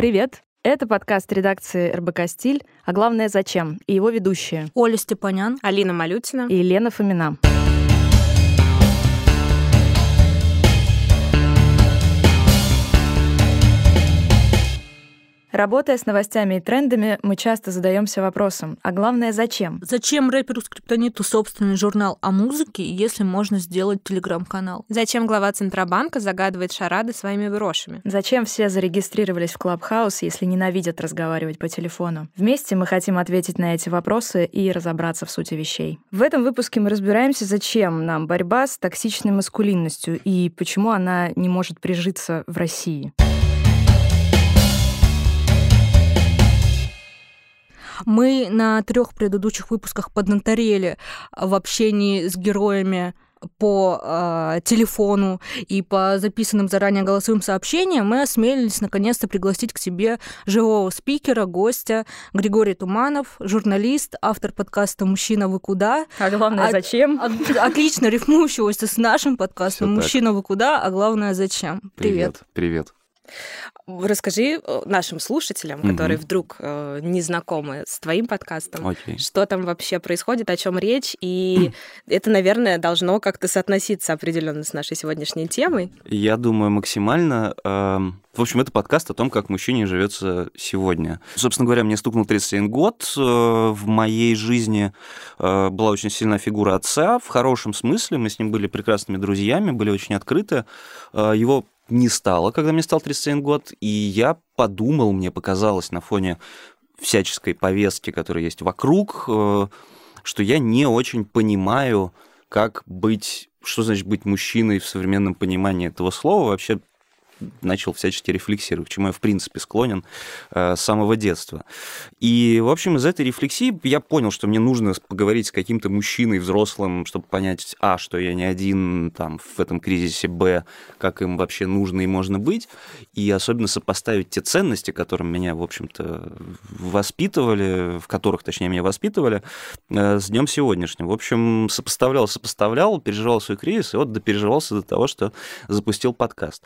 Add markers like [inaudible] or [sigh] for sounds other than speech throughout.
Привет! Это подкаст редакции РБК «Стиль», а главное «Зачем?» и его ведущие Оля Степанян, Алина Малютина и Елена Фомина. Работая с новостями и трендами, мы часто задаемся вопросом, а главное, зачем? Зачем рэперу Скриптониту собственный журнал о музыке, если можно сделать телеграм-канал? Зачем глава Центробанка загадывает шарады своими брошами? Зачем все зарегистрировались в Клабхаус, если ненавидят разговаривать по телефону? Вместе мы хотим ответить на эти вопросы и разобраться в сути вещей. В этом выпуске мы разбираемся, зачем нам борьба с токсичной маскулинностью и почему она не может прижиться в России. Мы на трех предыдущих выпусках поднаторели в общении с героями по э, телефону и по записанным заранее голосовым сообщениям мы осмелились наконец-то пригласить к себе живого спикера, гостя Григорий Туманов, журналист, автор подкаста «Мужчина, вы куда?». А главное, а, зачем? От, отлично рифмующегося с нашим подкастом «Мужчина, вы куда?», а главное, зачем? Привет. Привет. Расскажи э, нашим слушателям, угу. которые вдруг э, не знакомы с твоим подкастом, Окей. что там вообще происходит, о чем речь, и [clears throat] это, наверное, должно как-то соотноситься определенно с нашей сегодняшней темой. Я думаю, максимально. Э, в общем, это подкаст о том, как мужчине живется сегодня. Собственно говоря, мне стукнул 31 год. Э, в моей жизни э, была очень сильная фигура отца, в хорошем смысле. Мы с ним были прекрасными друзьями, были очень открыты. Э, его не стало, когда мне стал 31 год, и я подумал, мне показалось на фоне всяческой повестки, которая есть вокруг, э, что я не очень понимаю, как быть, что значит быть мужчиной в современном понимании этого слова, вообще начал всячески рефлексировать, к чему я, в принципе, склонен э, с самого детства. И, в общем, из этой рефлексии я понял, что мне нужно поговорить с каким-то мужчиной взрослым, чтобы понять, а, что я не один там в этом кризисе, б, как им вообще нужно и можно быть, и особенно сопоставить те ценности, которым меня, в общем-то, воспитывали, в которых, точнее, меня воспитывали, э, с днем сегодняшним. В общем, сопоставлял, сопоставлял, переживал свой кризис, и вот допереживался до того, что запустил подкаст.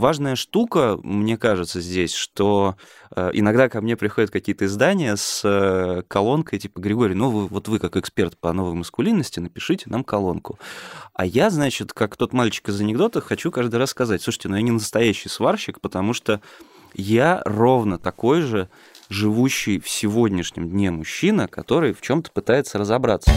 Важная штука, мне кажется, здесь, что э, иногда ко мне приходят какие-то издания с э, колонкой, типа, Григорий, ну вы, вот вы как эксперт по новой маскулинности, напишите нам колонку. А я, значит, как тот мальчик из анекдота, хочу каждый раз сказать, слушайте, ну я не настоящий сварщик, потому что я ровно такой же живущий в сегодняшнем дне мужчина, который в чем-то пытается разобраться.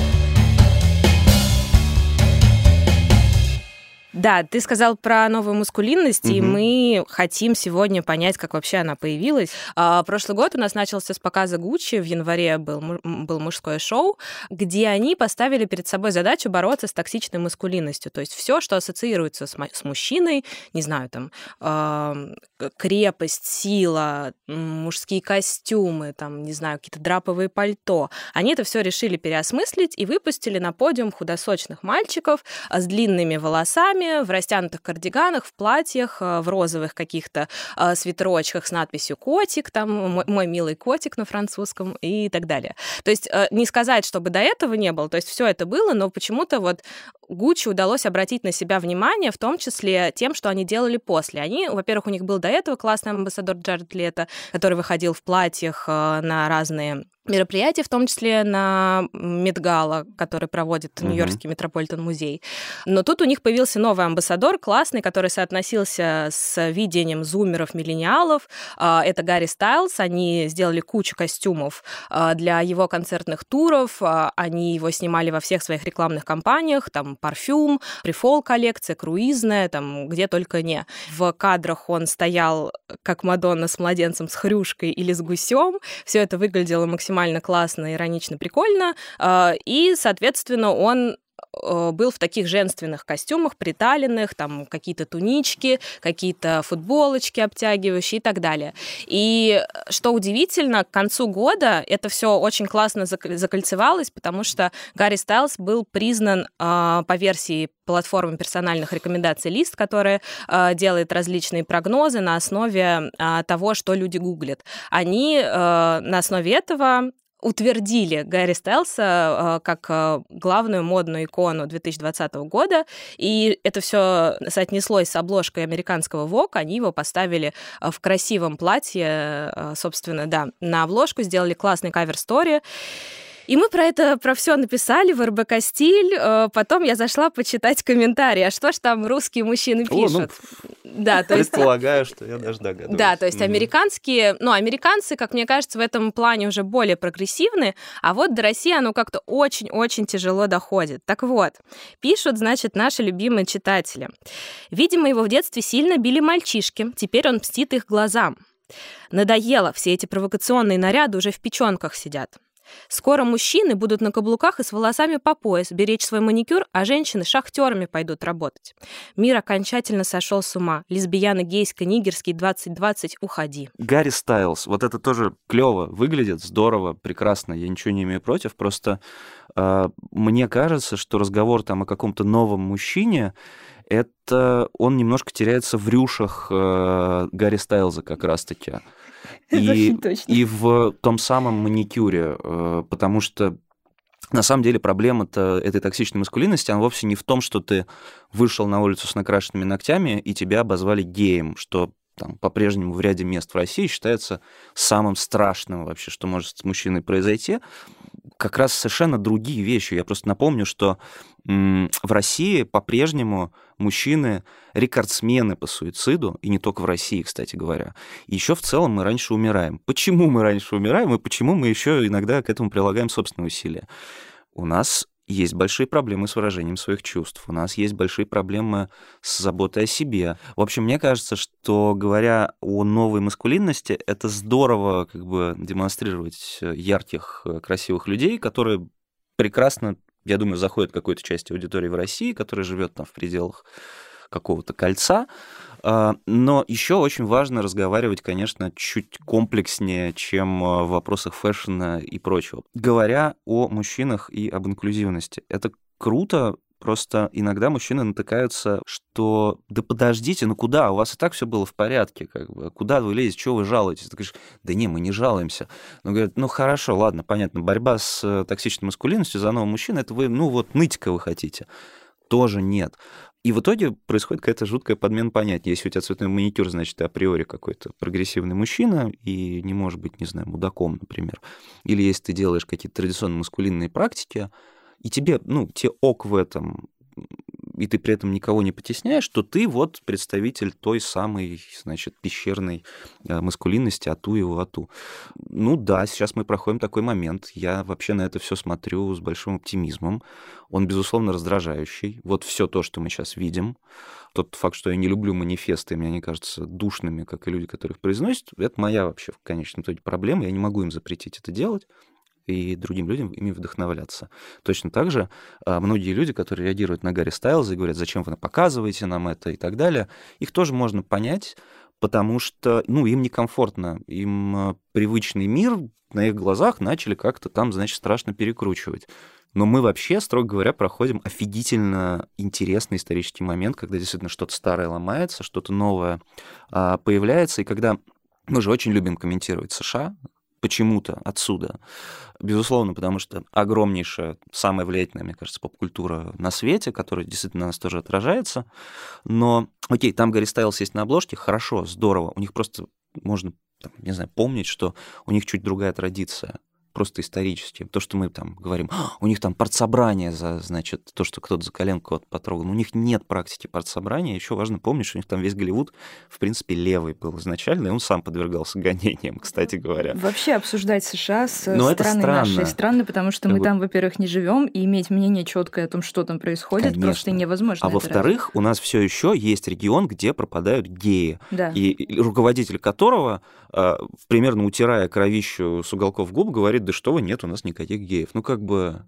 Да, ты сказал про новую мускулинность, угу. и мы хотим сегодня понять, как вообще она появилась. А, прошлый год у нас начался с показа Гуччи, в январе был, был мужское шоу, где они поставили перед собой задачу бороться с токсичной маскулинностью. То есть все, что ассоциируется с, с мужчиной, не знаю, там, э, крепость, сила, мужские костюмы, там, не знаю, какие-то драповые пальто, они это все решили переосмыслить и выпустили на подиум худосочных мальчиков с длинными волосами, в растянутых кардиганах, в платьях, э, в розовых каких-то э, свитерочках с надписью «котик», там «мой, мой милый котик» на французском и так далее. То есть э, не сказать, чтобы до этого не было, то есть все это было, но почему-то вот Гуччи удалось обратить на себя внимание, в том числе тем, что они делали после. Они, во-первых, у них был до этого классный амбассадор Джаред Лето, который выходил в платьях на разные мероприятия, в том числе на Медгала, который проводит uh-huh. Нью-Йоркский метрополитен музей. Но тут у них появился новый амбассадор, классный, который соотносился с видением зумеров-миллениалов. А, это Гарри Стайлз. Они сделали кучу костюмов а, для его концертных туров. А, они его снимали во всех своих рекламных кампаниях. Там парфюм, прифол коллекция, круизная, там где только не. В кадрах он стоял как Мадонна с младенцем, с хрюшкой или с гусем. Все это выглядело максимально максимально классно, иронично, прикольно. А, и, соответственно, он был в таких женственных костюмах, приталенных, там какие-то тунички, какие-то футболочки обтягивающие и так далее. И что удивительно, к концу года это все очень классно закольцевалось, потому что Гарри Стайлз был признан э, по версии платформы персональных рекомендаций лист, которая э, делает различные прогнозы на основе э, того, что люди гуглят. Они э, на основе этого утвердили Гарри Стайлса как главную модную икону 2020 года, и это все соотнеслось с обложкой американского Vogue, они его поставили в красивом платье, собственно, да, на обложку, сделали классный кавер-стори, и мы про это, про все написали в РБК «Стиль». Э, потом я зашла почитать комментарии. А что ж там русские мужчины пишут? О, ну, да, то есть... Предполагаю, что я даже догадываюсь. Да, то есть американские... Ну, американцы, как мне кажется, в этом плане уже более прогрессивны, а вот до России оно как-то очень-очень тяжело доходит. Так вот, пишут, значит, наши любимые читатели. Видимо, его в детстве сильно били мальчишки, теперь он мстит их глазам. Надоело, все эти провокационные наряды уже в печенках сидят. Скоро мужчины будут на каблуках и с волосами по пояс беречь свой маникюр, а женщины шахтерами пойдут работать. Мир окончательно сошел с ума. Лесбияна гейско-нигерский 2020, уходи. Гарри Стайлз, вот это тоже клево выглядит, здорово, прекрасно, я ничего не имею против, просто э, мне кажется, что разговор там о каком-то новом мужчине это он немножко теряется в рюшах э, Гарри Стайлза как раз-таки. И, и в том самом маникюре, э, потому что на самом деле проблема-то этой токсичной маскулинности, она вовсе не в том, что ты вышел на улицу с накрашенными ногтями и тебя обозвали геем, что там, по-прежнему в ряде мест в России считается самым страшным вообще, что может с мужчиной произойти. Как раз совершенно другие вещи. Я просто напомню, что в России по-прежнему мужчины рекордсмены по суициду, и не только в России, кстати говоря. Еще в целом мы раньше умираем. Почему мы раньше умираем, и почему мы еще иногда к этому прилагаем собственные усилия? У нас есть большие проблемы с выражением своих чувств, у нас есть большие проблемы с заботой о себе. В общем, мне кажется, что говоря о новой маскулинности, это здорово как бы демонстрировать ярких, красивых людей, которые прекрасно, я думаю, заходят какой-то части аудитории в России, которая живет там в пределах какого-то кольца. А, но еще очень важно разговаривать, конечно, чуть комплекснее, чем а, в вопросах фэшна и прочего. Говоря о мужчинах и об инклюзивности, это круто, Просто иногда мужчины натыкаются, что да подождите, ну куда? У вас и так все было в порядке, как бы. Куда вы лезете? Чего вы жалуетесь? Ты говоришь, да не, мы не жалуемся. Но говорят, ну хорошо, ладно, понятно, борьба с э, токсичной маскулинностью за нового мужчину, это вы, ну вот нытика вы хотите. Тоже нет. И в итоге происходит какая-то жуткая подмена понятий. Если у тебя цветной маникюр, значит, ты априори какой-то прогрессивный мужчина и не может быть, не знаю, мудаком, например. Или если ты делаешь какие-то традиционные маскулинные практики, и тебе, ну, те ок в этом, и ты при этом никого не потесняешь, то ты вот представитель той самой, значит, пещерной э, маскулинности, ату его ату. Ну да, сейчас мы проходим такой момент. Я вообще на это все смотрю с большим оптимизмом. Он, безусловно, раздражающий. Вот все то, что мы сейчас видим. Тот факт, что я не люблю манифесты, мне они кажутся душными, как и люди, которые их произносят, это моя вообще в конечном итоге проблема. Я не могу им запретить это делать и другим людям ими вдохновляться. Точно так же а, многие люди, которые реагируют на Гарри Стайлза и говорят, зачем вы показываете нам это и так далее, их тоже можно понять, потому что, ну, им некомфортно, им а, привычный мир на их глазах начали как-то там, значит, страшно перекручивать. Но мы вообще, строго говоря, проходим офигительно интересный исторический момент, когда действительно что-то старое ломается, что-то новое а, появляется, и когда мы же очень любим комментировать США, почему-то отсюда. Безусловно, потому что огромнейшая, самая влиятельная, мне кажется, поп-культура на свете, которая действительно на нас тоже отражается. Но, окей, там Гарри Стайлс есть на обложке, хорошо, здорово. У них просто можно, там, не знаю, помнить, что у них чуть другая традиция просто исторически. То, что мы там говорим, «А, у них там партсобрание за, значит, то, что кто-то за коленку вот потрогал. У них нет практики партсобрания. Еще важно помнить, что у них там весь Голливуд, в принципе, левый был изначально, и он сам подвергался [laughs] гонениям, кстати говоря. Вообще обсуждать США с Но страной нашей странно, потому что мы там, во-первых, не живем, и иметь мнение четкое о том, что там происходит, Конечно. просто невозможно. А во-вторых, у нас все еще есть регион, где пропадают геи, да. и руководитель которого, а, примерно утирая кровищу с уголков губ, говорит, говорит, да что вы, нет у нас никаких геев. Ну, как бы...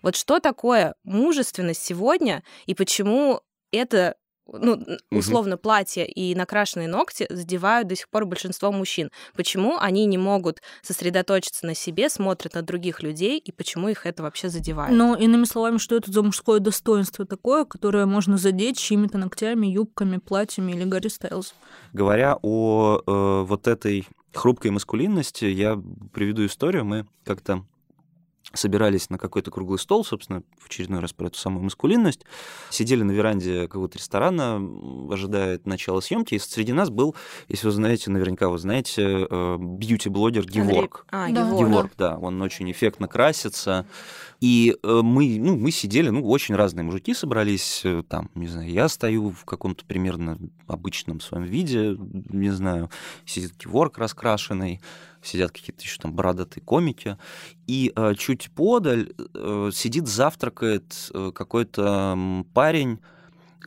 Вот что такое мужественность сегодня и почему это ну, условно, угу. платье и накрашенные ногти задевают до сих пор большинство мужчин. Почему они не могут сосредоточиться на себе, смотрят на других людей, и почему их это вообще задевает? Ну, иными словами, что это за мужское достоинство такое, которое можно задеть чьими-то ногтями, юбками, платьями или Гарри Стайлз? Говоря о э, вот этой хрупкой маскулинности, я приведу историю. Мы как-то собирались на какой-то круглый стол, собственно, в очередной раз про эту самую маскулинность, сидели на веранде какого-то ресторана, ожидая начала съемки, и среди нас был, если вы знаете, наверняка вы знаете, э, бьюти-блогер Геворг. А, да. Геворг, да, он очень эффектно красится, и э, мы, ну, мы сидели, ну, очень разные мужики собрались, э, там, не знаю, я стою в каком-то примерно обычном своем виде, не знаю, сидит Геворг раскрашенный, сидят какие-то еще там бородатые комики, и э, чуть подаль э, сидит, завтракает э, какой-то парень,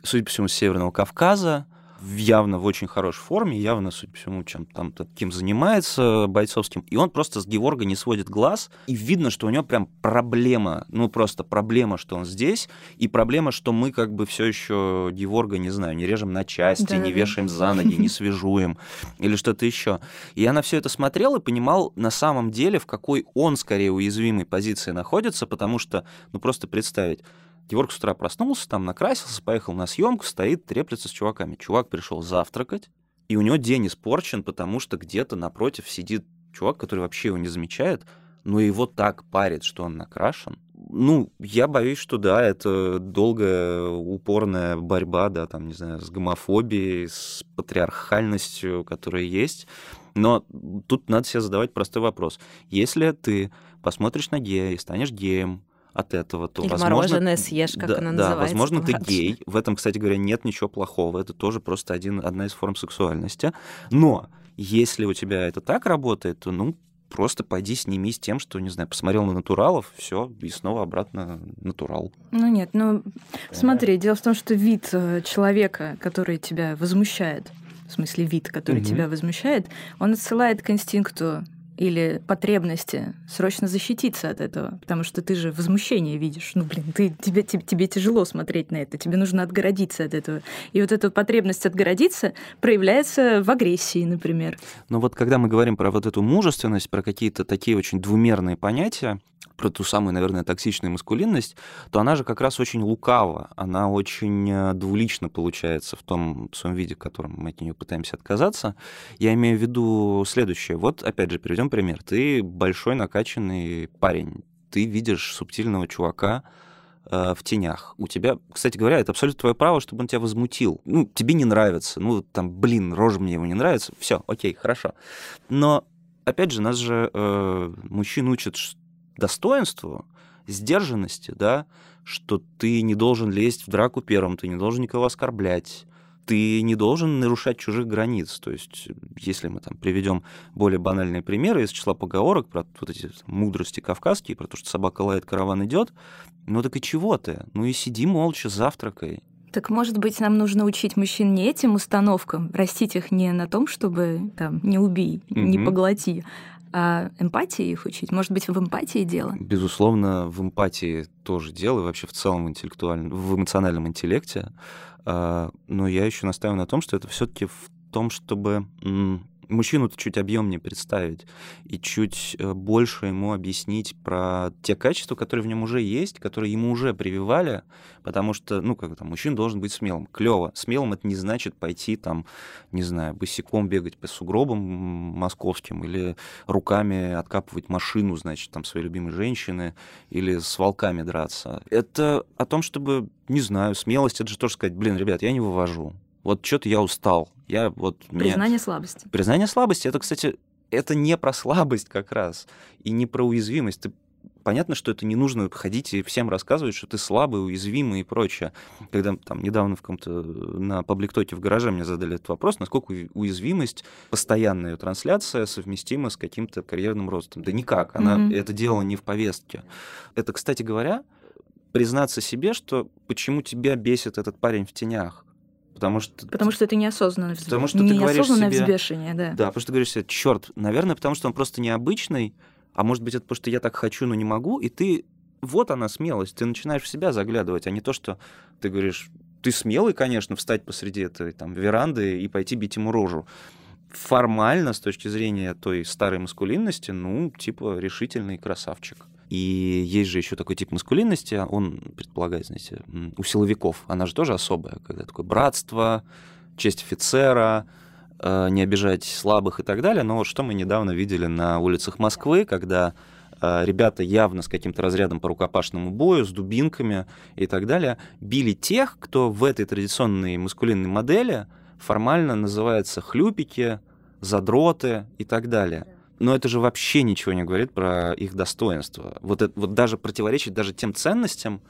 судя по всему, с Северного Кавказа, явно в очень хорошей форме, явно, судя по всему, чем там таким занимается бойцовским. И он просто с Геворга не сводит глаз, и видно, что у него прям проблема, ну просто проблема, что он здесь, и проблема, что мы как бы все еще Геворга, не знаю, не режем на части, да, не вешаем за ноги, не свяжуем [laughs] или что-то еще. И я на все это смотрел и понимал на самом деле, в какой он скорее уязвимой позиции находится, потому что, ну просто представить, Георг с утра проснулся, там накрасился, поехал на съемку, стоит, треплется с чуваками. Чувак пришел завтракать, и у него день испорчен, потому что где-то напротив сидит чувак, который вообще его не замечает, но его так парит, что он накрашен. Ну, я боюсь, что да, это долгая, упорная борьба, да, там, не знаю, с гомофобией, с патриархальностью, которая есть. Но тут надо себе задавать простой вопрос. Если ты посмотришь на гея и станешь геем, от этого, то, Или возможно... мороженое съешь, как да, оно да, называется. возможно, ты гей. В этом, кстати говоря, нет ничего плохого. Это тоже просто один, одна из форм сексуальности. Но если у тебя это так работает, то, ну, просто пойди сними с тем, что, не знаю, посмотрел на натуралов, все, и снова обратно натурал. Ну нет, ну смотри, дело в том, что вид э, человека, который тебя возмущает, в смысле вид, который угу. тебя возмущает, он отсылает к инстинкту или потребности срочно защититься от этого, потому что ты же возмущение видишь. Ну, блин, ты, тебе, тебе, тебе тяжело смотреть на это, тебе нужно отгородиться от этого. И вот эта потребность отгородиться проявляется в агрессии, например. Но вот когда мы говорим про вот эту мужественность, про какие-то такие очень двумерные понятия, про ту самую, наверное, токсичную маскулинность, то она же как раз очень лукава, она очень э, двулично получается в том своем виде, в котором мы от нее пытаемся отказаться. Я имею в виду следующее. Вот, опять же, приведем пример. Ты большой накачанный парень, ты видишь субтильного чувака, э, в тенях. У тебя, кстати говоря, это абсолютно твое право, чтобы он тебя возмутил. Ну, тебе не нравится. Ну, там, блин, рожа мне его не нравится. Все, окей, хорошо. Но, опять же, нас же э, мужчин учат, достоинству, сдержанности, да, что ты не должен лезть в драку первым, ты не должен никого оскорблять, ты не должен нарушать чужих границ. То есть, если мы там приведем более банальные примеры из числа поговорок про вот эти мудрости кавказские, про то, что собака лает, караван идет, ну так и чего ты? Ну и сиди молча, завтракай. Так, может быть, нам нужно учить мужчин не этим установкам, растить их не на том, чтобы там не убей, mm-hmm. не поглоти, а эмпатии их учить? Может быть, в эмпатии дело? Безусловно, в эмпатии тоже дело, и вообще в целом интеллектуальном, в эмоциональном интеллекте. А, но я еще настаиваю на том, что это все-таки в том, чтобы мужчину-то чуть объемнее представить и чуть э, больше ему объяснить про те качества, которые в нем уже есть, которые ему уже прививали, потому что, ну, как там, мужчина должен быть смелым. Клево. Смелым это не значит пойти там, не знаю, босиком бегать по сугробам московским или руками откапывать машину, значит, там, своей любимой женщины или с волками драться. Это о том, чтобы, не знаю, смелость, это же тоже сказать, блин, ребят, я не вывожу. Вот что-то я устал. Я вот Признание мне... слабости. Признание слабости это, кстати, это не про слабость как раз и не про уязвимость. Ты понятно, что это не нужно ходить и всем рассказывать, что ты слабый, уязвимый и прочее. Когда там недавно в каком-то на пабликтоке в гараже мне задали этот вопрос, насколько уязвимость, постоянная трансляция совместима с каким-то карьерным ростом. Да никак, она mm-hmm. это дело не в повестке. Это, кстати говоря, признаться себе, что почему тебя бесит этот парень в тенях. Потому что, потому что это неосознанное, потому что ты говоришь себе, взбешение, да. Да, потому что ты говоришь себе, черт, наверное, потому что он просто необычный, а может быть, это потому что я так хочу, но не могу, и ты вот она смелость, ты начинаешь в себя заглядывать, а не то, что ты говоришь, ты смелый, конечно, встать посреди этой там веранды и пойти бить ему рожу. Формально, с точки зрения той старой маскулинности, ну, типа, решительный красавчик. И есть же еще такой тип маскулинности, он предполагает, знаете, у силовиков, она же тоже особая, когда такое братство, честь офицера, э, не обижать слабых и так далее. Но вот что мы недавно видели на улицах Москвы, когда э, ребята явно с каким-то разрядом по рукопашному бою, с дубинками и так далее, били тех, кто в этой традиционной маскулинной модели формально называется хлюпики, задроты и так далее. Но это же вообще ничего не говорит про их достоинство. Вот, это, вот даже противоречит даже тем ценностям,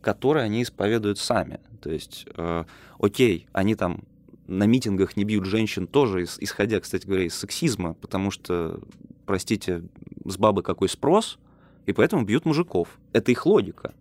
которые они исповедуют сами. То есть, э, окей, они там на митингах не бьют женщин тоже, исходя, кстати говоря, из сексизма, потому что, простите, с бабы какой спрос, и поэтому бьют мужиков. Это их логика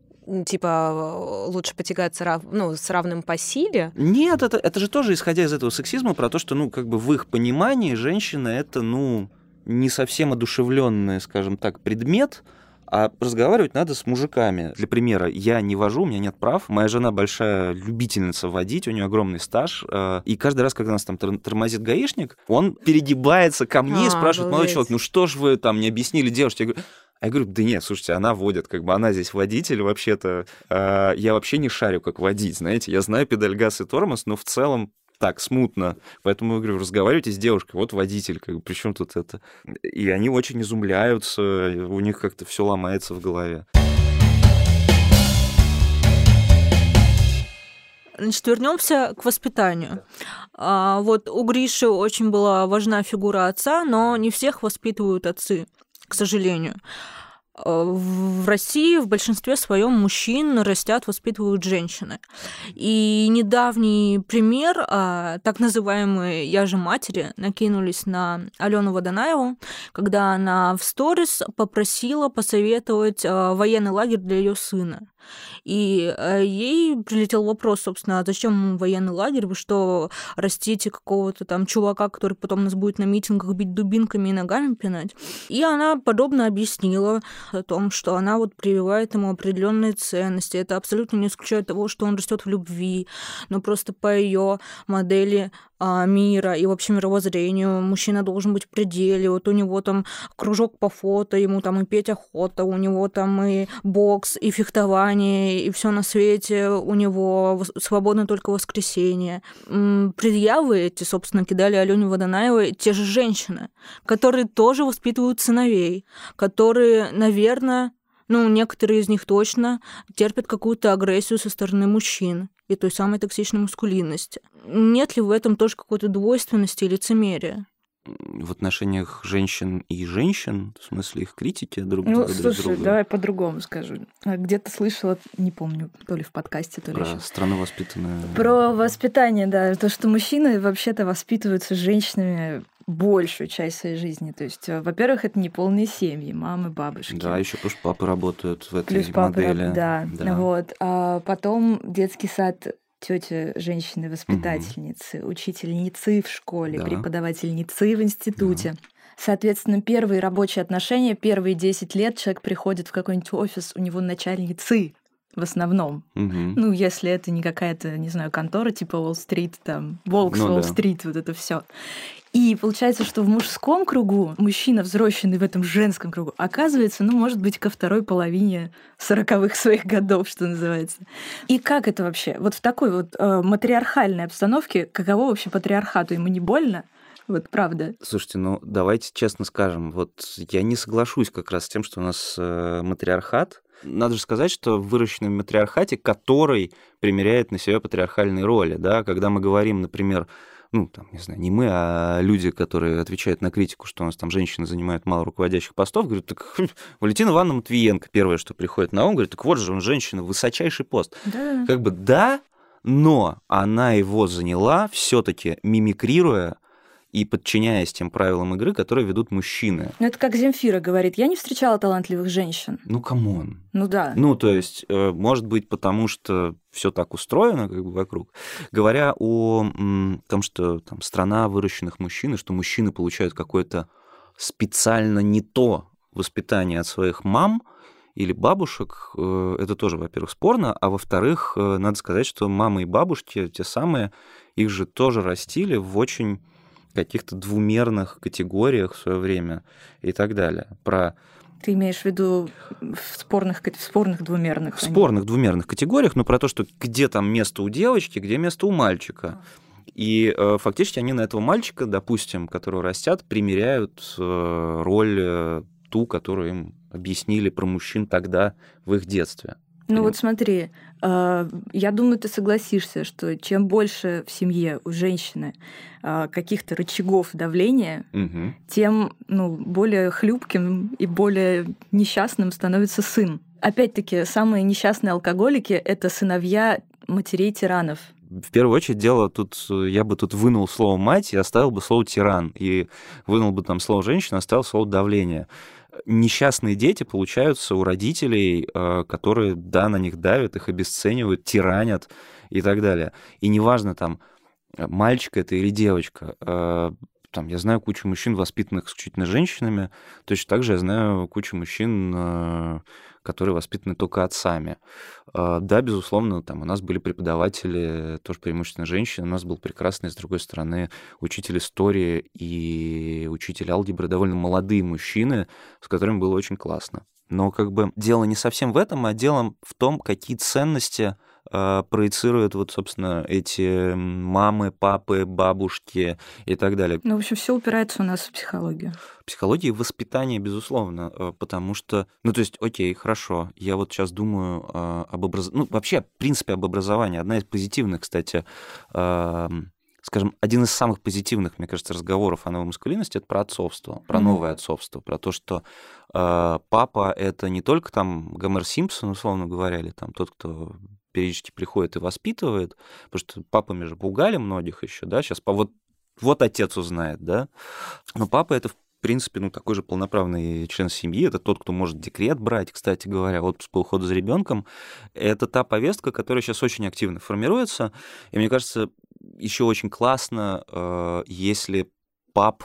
типа лучше потягаться рав... ну, с равным по силе. Нет, это, это же тоже исходя из этого сексизма про то, что, ну, как бы в их понимании женщина это, ну, не совсем одушевленный, скажем так, предмет, а разговаривать надо с мужиками. Для примера, я не вожу, у меня нет прав. Моя жена большая любительница водить, у нее огромный стаж. Э, и каждый раз, когда нас там тормозит гаишник, он перегибается ко мне а, и спрашивает, молодой человек, ну что ж вы там не объяснили девушке? Я говорю, а я говорю, да нет, слушайте, она водит, как бы она здесь водитель вообще-то. Э, я вообще не шарю, как водить, знаете. Я знаю педаль газ и тормоз, но в целом так смутно. Поэтому я говорю, разговаривайте с девушкой, вот водитель, как бы, при чем тут это? И они очень изумляются, у них как-то все ломается в голове. Значит, вернемся к воспитанию. А, вот у Гриши очень была важна фигура отца, но не всех воспитывают отцы, к сожалению. Э, в России в большинстве своем мужчин растят, воспитывают женщины. И недавний пример, а, так называемые «я же матери» накинулись на Алену Водонаеву, когда она в сторис попросила посоветовать а, военный лагерь для ее сына. И э, ей прилетел вопрос, собственно, а зачем военный лагерь? Вы что, растите какого-то там чувака, который потом нас будет на митингах бить дубинками и ногами пинать? И она подробно объяснила о том, что она вот прививает ему определенные ценности. Это абсолютно не исключает того, что он растет в любви, но просто по ее модели мира и вообще мировоззрению. Мужчина должен быть в пределе. Вот у него там кружок по фото, ему там и петь охота, у него там и бокс, и фехтование, и все на свете. У него свободно только воскресенье. Предъявы эти, собственно, кидали Алене Водонаевой те же женщины, которые тоже воспитывают сыновей, которые, наверное, ну, некоторые из них точно терпят какую-то агрессию со стороны мужчин и той самой токсичной маскулинности. Нет ли в этом тоже какой-то двойственности и лицемерия? в отношениях женщин и женщин, в смысле их критики друг ну, друга. Слушай, друг друга. давай по-другому скажу. А где-то слышала, не помню, то ли в подкасте, то ли Про еще. страну воспитанную. Про воспитание, да. То, что мужчины вообще-то воспитываются женщинами большую часть своей жизни. То есть, э, во-первых, это не полные семьи, мамы, бабушки. Да, еще плюс папы работают в этой плюс модели. Папы, да, да. Вот. А потом детский сад тетя женщины воспитательницы, угу. учительницы в школе, да. преподавательницы в институте. Да. Соответственно, первые рабочие отношения, первые 10 лет человек приходит в какой-нибудь офис, у него начальницы в основном. Угу. Ну, если это не какая-то, не знаю, контора типа Уолл-стрит, там, Волкс, ну, Уолл-стрит, да. вот это все. И получается, что в мужском кругу мужчина, взросленный в этом женском кругу, оказывается, ну, может быть, ко второй половине сороковых своих годов, что называется. И как это вообще? Вот в такой вот э, матриархальной обстановке, каково вообще патриархату? Ему не больно? Вот правда. Слушайте, ну давайте честно скажем, вот я не соглашусь как раз с тем, что у нас э, матриархат. Надо же сказать, что в матриархате, который примеряет на себя патриархальные роли, да, когда мы говорим, например, ну, там, не знаю, не мы, а люди, которые отвечают на критику, что у нас там женщины занимают мало руководящих постов, говорят, так Валентина Ивановна Матвиенко, первое, что приходит на ум, говорит, так вот же он женщина, высочайший пост. Да. Как бы да, но она его заняла все-таки мимикрируя и подчиняясь тем правилам игры, которые ведут мужчины. Ну, это как Земфира говорит, я не встречала талантливых женщин. Ну, come on. Ну да. Ну, то есть, э, может быть, потому что все так устроено как бы вокруг. Говоря о том, что там страна выращенных мужчин, и что мужчины получают какое-то специально не то воспитание от своих мам, или бабушек, э, это тоже, во-первых, спорно, а во-вторых, э, надо сказать, что мамы и бабушки, те самые, их же тоже растили в очень каких-то двумерных категориях в свое время и так далее. Про ты имеешь в виду в спорных, в спорных двумерных? В спорных двумерных категориях, но про то, что где там место у девочки, где место у мальчика. И э, фактически они на этого мальчика, допустим, которого растят, примеряют э, роль э, ту, которую им объяснили про мужчин тогда в их детстве. Ну вот смотри, э, я думаю, ты согласишься, что чем больше в семье у женщины э, каких-то рычагов давления, угу. тем ну, более хлюпким и более несчастным становится сын. Опять-таки, самые несчастные алкоголики — это сыновья матерей-тиранов. В первую очередь дело тут, я бы тут вынул слово «мать» и оставил бы слово «тиран», и вынул бы там слово «женщина», оставил слово «давление» несчастные дети получаются у родителей, э, которые, да, на них давят, их обесценивают, тиранят и так далее. И неважно там, мальчик это или девочка, э, там, я знаю кучу мужчин, воспитанных исключительно женщинами, точно так же я знаю кучу мужчин, э, которые воспитаны только отцами. А, да, безусловно, там у нас были преподаватели, тоже преимущественно женщины, у нас был прекрасный, с другой стороны, учитель истории и учитель алгебры, довольно молодые мужчины, с которыми было очень классно. Но как бы дело не совсем в этом, а дело в том, какие ценности э, проецируют вот, собственно, эти мамы, папы, бабушки и так далее. Ну, в общем, все упирается у нас в психологию. Психология и воспитание, безусловно, э, потому что, ну, то есть, окей, хорошо, я вот сейчас думаю э, об образовании, ну, вообще, в принципе, об образовании. Одна из позитивных, кстати, скажем, один из самых позитивных, мне кажется, разговоров о новой маскулинности это про отцовство, про mm-hmm. новое отцовство, про то, что э, папа это не только там Гомер Симпсон, условно говоря, или там тот, кто периодически приходит и воспитывает, потому что папами же пугали многих еще, да, сейчас по вот вот отец узнает, да, но папа это в принципе, ну, такой же полноправный член семьи. Это тот, кто может декрет брать, кстати говоря, отпуск по уходу за ребенком. Это та повестка, которая сейчас очень активно формируется. И мне кажется, еще очень классно, э, если пап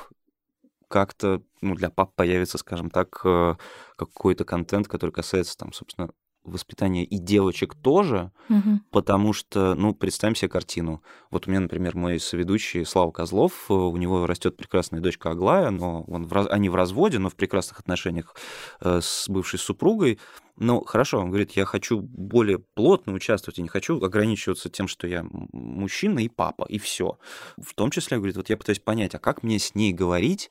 как-то, ну, для пап появится, скажем так, э, какой-то контент, который касается, там, собственно, воспитания и девочек тоже, угу. потому что, ну, представим себе картину. Вот у меня, например, мой соведущий Слава Козлов, э, у него растет прекрасная дочка Аглая, но он в, они в разводе, но в прекрасных отношениях с бывшей супругой. Ну, хорошо, он говорит, я хочу более плотно участвовать, я не хочу ограничиваться тем, что я мужчина и папа, и все. В том числе, говорит, вот я пытаюсь понять, а как мне с ней говорить,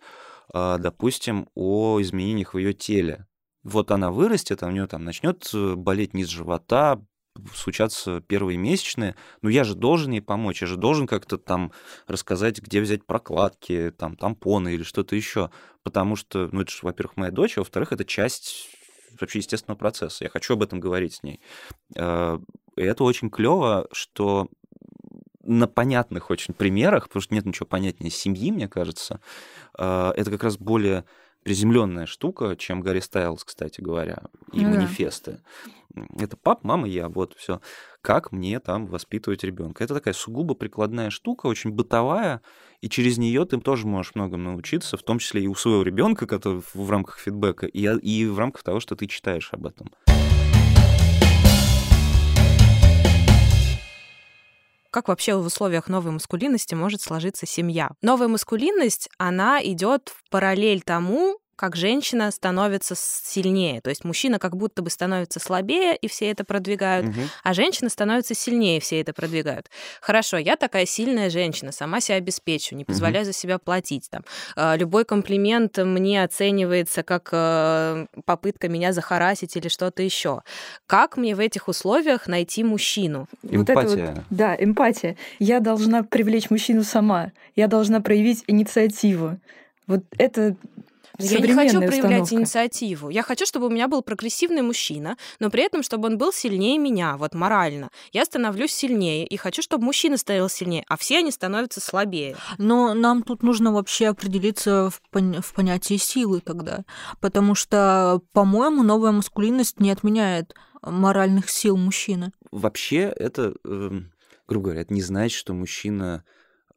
а, допустим, о изменениях в ее теле. Вот она вырастет, а у нее там начнет э, болеть низ живота, случаться первые месячные, но я же должен ей помочь, я же должен как-то там рассказать, где взять прокладки, там тампоны или что-то еще, потому что, ну это же, во-первых, моя дочь, а во-вторых, это часть вообще естественного процесса. Я хочу об этом говорить с ней. Э, и это очень клево, что на понятных очень примерах, потому что нет ничего понятнее семьи, мне кажется, э, это как раз более приземленная штука, чем Гарри Стайлз, кстати говоря, и ну, манифесты. Да. Это пап, мама, я, вот все. Как мне там воспитывать ребенка? Это такая сугубо прикладная штука, очень бытовая, и через нее ты тоже можешь многому научиться, в том числе и у своего ребенка, который в рамках фидбэка, и, и в рамках того, что ты читаешь об этом. Как вообще в условиях новой маскулинности может сложиться семья. Новая маскулинность, она идет в параллель тому, как женщина становится сильнее. То есть мужчина как будто бы становится слабее, и все это продвигают, угу. а женщина становится сильнее, и все это продвигают. Хорошо, я такая сильная женщина, сама себя обеспечу, не позволяю угу. за себя платить. Там. А, любой комплимент мне оценивается как э, попытка меня захарасить или что-то еще. Как мне в этих условиях найти мужчину? Эмпатия. Вот это вот, да, эмпатия. Я должна привлечь мужчину сама. Я должна проявить инициативу. Вот это я не хочу проявлять установка. инициативу. Я хочу, чтобы у меня был прогрессивный мужчина, но при этом, чтобы он был сильнее меня, вот морально. Я становлюсь сильнее и хочу, чтобы мужчина стал сильнее, а все они становятся слабее. Но нам тут нужно вообще определиться в, пон- в понятии силы тогда, потому что, по-моему, новая маскулинность не отменяет моральных сил мужчины. Вообще это, э, грубо говоря, это не значит, что мужчина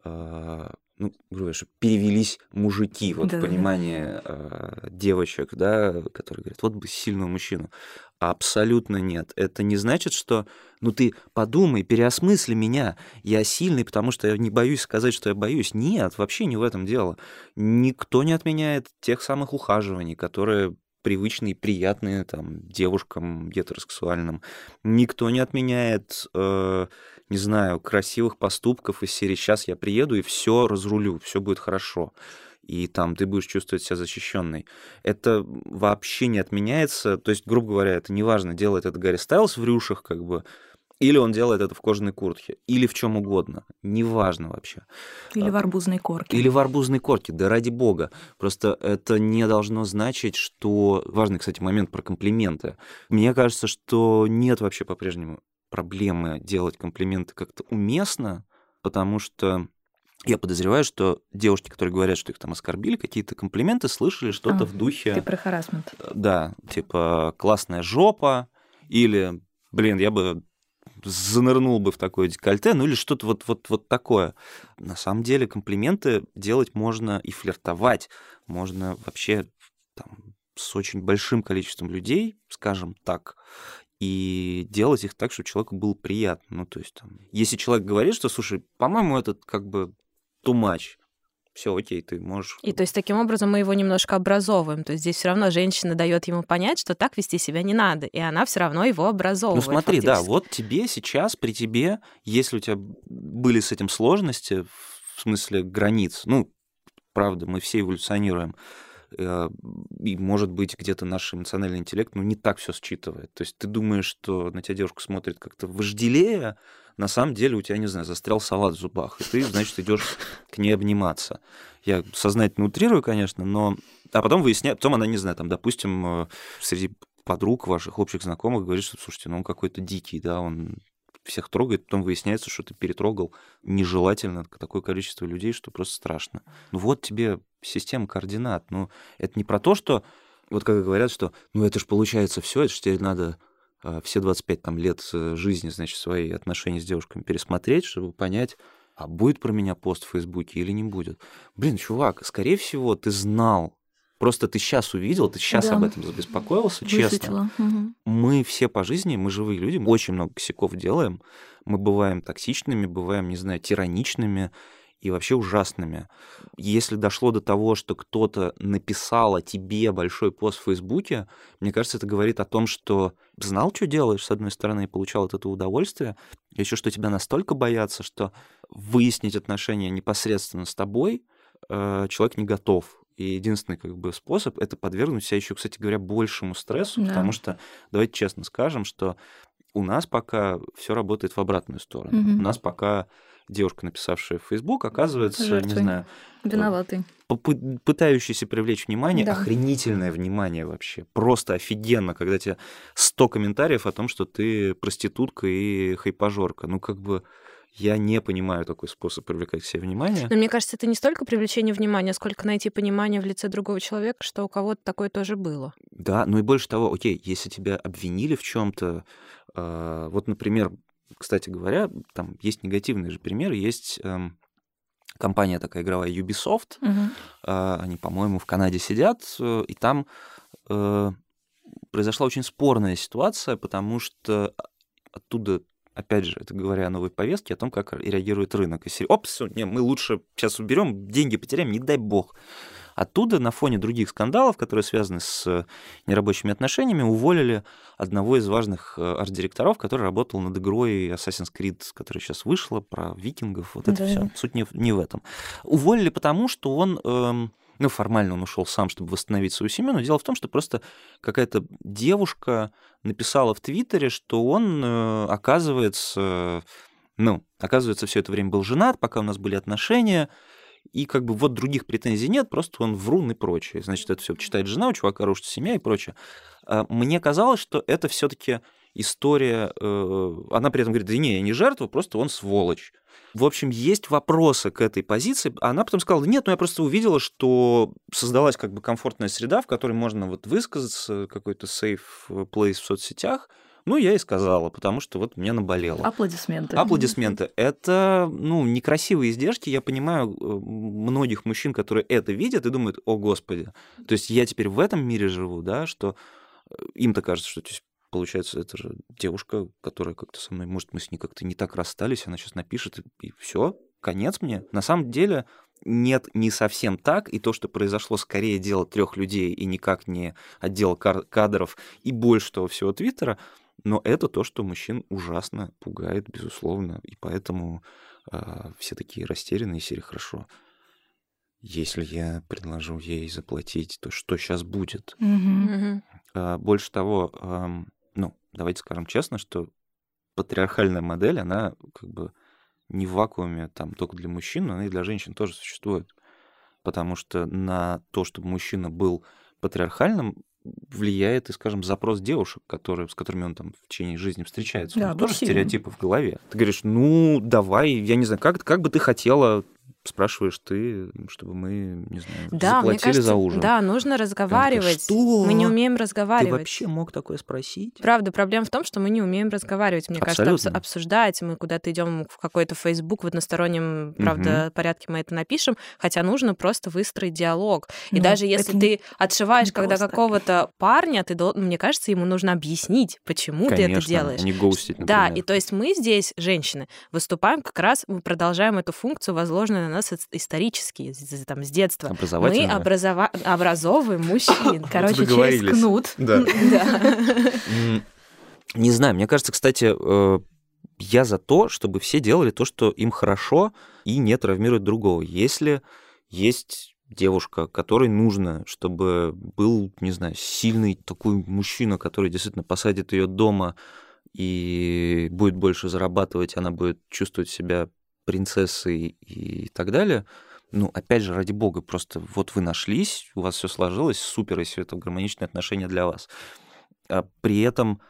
э, ну, грубо говоря, чтобы перевелись мужики, вот Да-да-да. понимание э, девочек, да, которые говорят, вот бы сильного мужчину. Абсолютно нет. Это не значит, что, ну ты подумай, переосмысли меня, я сильный, потому что я не боюсь сказать, что я боюсь. Нет, вообще не в этом дело. Никто не отменяет тех самых ухаживаний, которые привычные, приятные там девушкам гетеросексуальным. Никто не отменяет, э, не знаю, красивых поступков из серии «Сейчас я приеду и все разрулю, все будет хорошо» и там ты будешь чувствовать себя защищенной. Это вообще не отменяется. То есть, грубо говоря, это неважно, делает это Гарри Стайлс в рюшах, как бы, или он делает это в кожаной куртке, или в чем угодно. Неважно вообще. Или в арбузной корке. Или в арбузной корке, да ради бога. Просто это не должно значить, что... Важный, кстати, момент про комплименты. Мне кажется, что нет вообще по-прежнему проблемы делать комплименты как-то уместно, потому что я подозреваю, что девушки, которые говорят, что их там оскорбили, какие-то комплименты слышали что-то А, в духе... Ты про харасмент. Да, типа классная жопа, или, блин, я бы занырнул бы в такое декольте, ну или что-то вот, вот, вот такое. На самом деле комплименты делать можно и флиртовать, можно вообще там, с очень большим количеством людей, скажем так, и делать их так, чтобы человеку было приятно. Ну, то есть, там, если человек говорит, что, слушай, по-моему, этот как бы too much, все, окей, ты можешь... И то есть таким образом мы его немножко образовываем. То есть здесь все равно женщина дает ему понять, что так вести себя не надо, и она все равно его Ну образовывает. смотри, да, фактически. вот тебе сейчас, при тебе, если у тебя были с этим сложности, в смысле границ, ну, правда, мы все эволюционируем, э, и, может быть, где-то наш эмоциональный интеллект, ну, не так все считывает. То есть ты думаешь, что на тебя девушка смотрит как-то вожделея, на самом деле у тебя, не знаю, застрял салат в зубах, и ты, значит, идешь к ней обниматься. Я сознательно утрирую, конечно, но... А потом выясняю, потом она, не знаю, там, допустим, э, среди подруг ваших общих знакомых говорит, что, слушайте, ну он какой-то дикий, да, он всех трогает, потом выясняется, что ты перетрогал нежелательно такое количество людей, что просто страшно. Ну вот тебе система координат. Ну, это не про то, что, вот как говорят, что, ну это же получается все, это же теперь надо все 25 там, лет э, жизни, значит, свои отношения с девушками пересмотреть, чтобы понять, а будет про меня пост в Фейсбуке или не будет. Блин, чувак, скорее всего, ты знал, просто ты сейчас увидел, ты сейчас Да. об этом забеспокоился, честно Высветила. Мгм. мы все по жизни, мы живые люди, мы очень много косяков делаем. Мы бываем токсичными, бываем, не знаю, тираничными и вообще ужасными. Если дошло до того, что кто-то написал о тебе большой пост в Фейсбуке, мне кажется, это говорит о том, что знал, что делаешь, с одной стороны, и получал от этого удовольствие, еще что тебя настолько боятся, что выяснить отношения непосредственно с тобой э, человек не готов. И единственный как бы способ это подвергнуть себя еще, кстати говоря, большему стрессу, Да. потому что давайте честно скажем, что у нас пока все работает в обратную сторону. Мгм. У нас пока девушка, написавшая в Facebook, оказывается, не Жертвой. знаю, Виноватый. попы- пытающийся привлечь внимание, Да. охренительное внимание вообще. Просто офигенно, когда тебе 100 комментариев о том, что ты проститутка и хайпажорка. Ну, как бы я не понимаю такой способ привлекать к себе внимание. Но мне кажется, это не столько привлечение внимания, сколько найти понимание в лице другого человека, что у кого-то такое тоже было. Да, ну и больше того, окей, если тебя обвинили в чем-то, вот, например, кстати говоря, там есть негативные же примеры, есть эм, компания такая игровая Ubisoft, э, они, по-моему, в Канаде сидят, э, и там э, произошла очень спорная ситуация, потому что оттуда опять же, это говоря о новой повестке, о том, как реагирует рынок. И всё, не, мы лучше сейчас уберем, деньги потеряем, не дай бог. Оттуда на фоне других скандалов, которые связаны с нерабочими отношениями, уволили одного из важных э, арт-директоров, который работал над игрой Assassin's Creed, которая сейчас вышла, про викингов, вот это Да. все. Суть не, в- не в этом. Уволили потому, что он... эм, ну, формально он ушел сам, чтобы восстановить свою семью, но дело в том, что просто какая-то девушка написала в Твиттере, что он, э, оказывается, ну, оказывается, все это время был женат, пока у нас были отношения, и как бы вот других претензий нет, просто он врун и прочее. Значит, это все читает жена, у чувака рушится семья и прочее. А Мне казалось, что это все-таки история... э, Она при этом говорит, да не, я не жертва, просто он сволочь. В общем, есть вопросы к этой позиции. А Она потом сказала, нет, ну я просто увидела, что создалась как бы комфортная среда, в которой можно вот высказаться, какой-то safe place в соцсетях, Ну, я и сказала, потому что вот мне наболело. Аплодисменты. Аплодисменты. Это, ну, некрасивые издержки. Я понимаю э, многих мужчин, которые это видят и думают, о, Господи. То есть я теперь в этом мире живу, да, что э, им-то кажется, что получается, это же девушка, которая как-то со мной, может, мы с ней как-то не так расстались, она сейчас напишет, и, и все, конец мне. На самом деле нет, не совсем так, и то, что произошло, скорее дело трех людей и никак не отдел кадров и больше того всего Твиттера, но это то, что мужчин ужасно пугает, безусловно, и поэтому э, все такие растерянные, серии хорошо. Если я предложу ей заплатить, то что сейчас будет? Mm-hmm. Э, больше того, э, ну, давайте скажем честно, что патриархальная модель, она как бы не в вакууме там только для мужчин, но она и для женщин тоже существует. Потому что на то, чтобы мужчина был патриархальным, влияет и, скажем, запрос девушек, которые, с которыми он там в течение жизни встречается. Да, тоже стереотипы в голове. Ты говоришь, ну, давай, я не знаю, как, как бы ты хотела спрашиваешь ты, чтобы мы, не знаю, да, заплатили кажется, за ужин. Да, нужно разговаривать. Такая, что? Мы не умеем разговаривать. Ты вообще мог такое спросить? Правда, проблема в том, что мы не умеем разговаривать. Мне Абсолютно. кажется, обсуждать. Мы куда-то идем в какой-то Facebook в одностороннем, правда, угу. порядке мы это напишем, хотя нужно просто выстроить диалог. И ну, даже если ты отшиваешь, когда какого-то парня, ты мне кажется, ему нужно объяснить, почему Конечно, ты это делаешь. Не гоустить, например. Да, и то есть мы здесь, женщины, выступаем как раз, мы продолжаем эту функцию, возложенную на нас исторически, там, с детства. Мы образова... образовываем [laughs] мужчин. Короче, через кнут. Да. [laughs] Не знаю, мне кажется, кстати, э, я за то, чтобы все делали то, что им хорошо, и не травмировать другого. Если есть девушка, которой нужно, чтобы был, не знаю, сильный такой мужчина, который действительно посадит ее дома и будет больше зарабатывать, она будет чувствовать себя принцессой и так далее. Ну, опять же, ради бога, просто вот вы нашлись, у вас все сложилось, супер, если это гармоничные отношения для вас. А при этом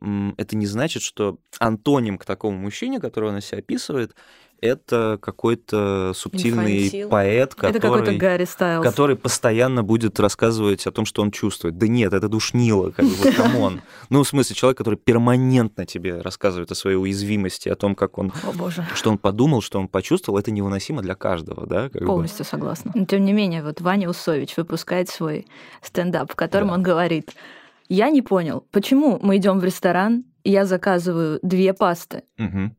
это не значит, что антоним к такому мужчине, которого она себя описывает, это какой-то субтильный Инфантил. поэт, который, который постоянно будет рассказывать о том, что он чувствует. Да нет, это душнило, как бы, [laughs] come on. Ну, в смысле, человек, который перманентно тебе рассказывает о своей уязвимости, о том, как он... О, боже. Что он подумал, что он почувствовал, это невыносимо для каждого, да? Как Полностью бы. согласна. Но, тем не менее, вот Ваня Усович выпускает свой стендап, в котором да. он говорит, я не понял, почему мы идем в ресторан, я заказываю две пасты, угу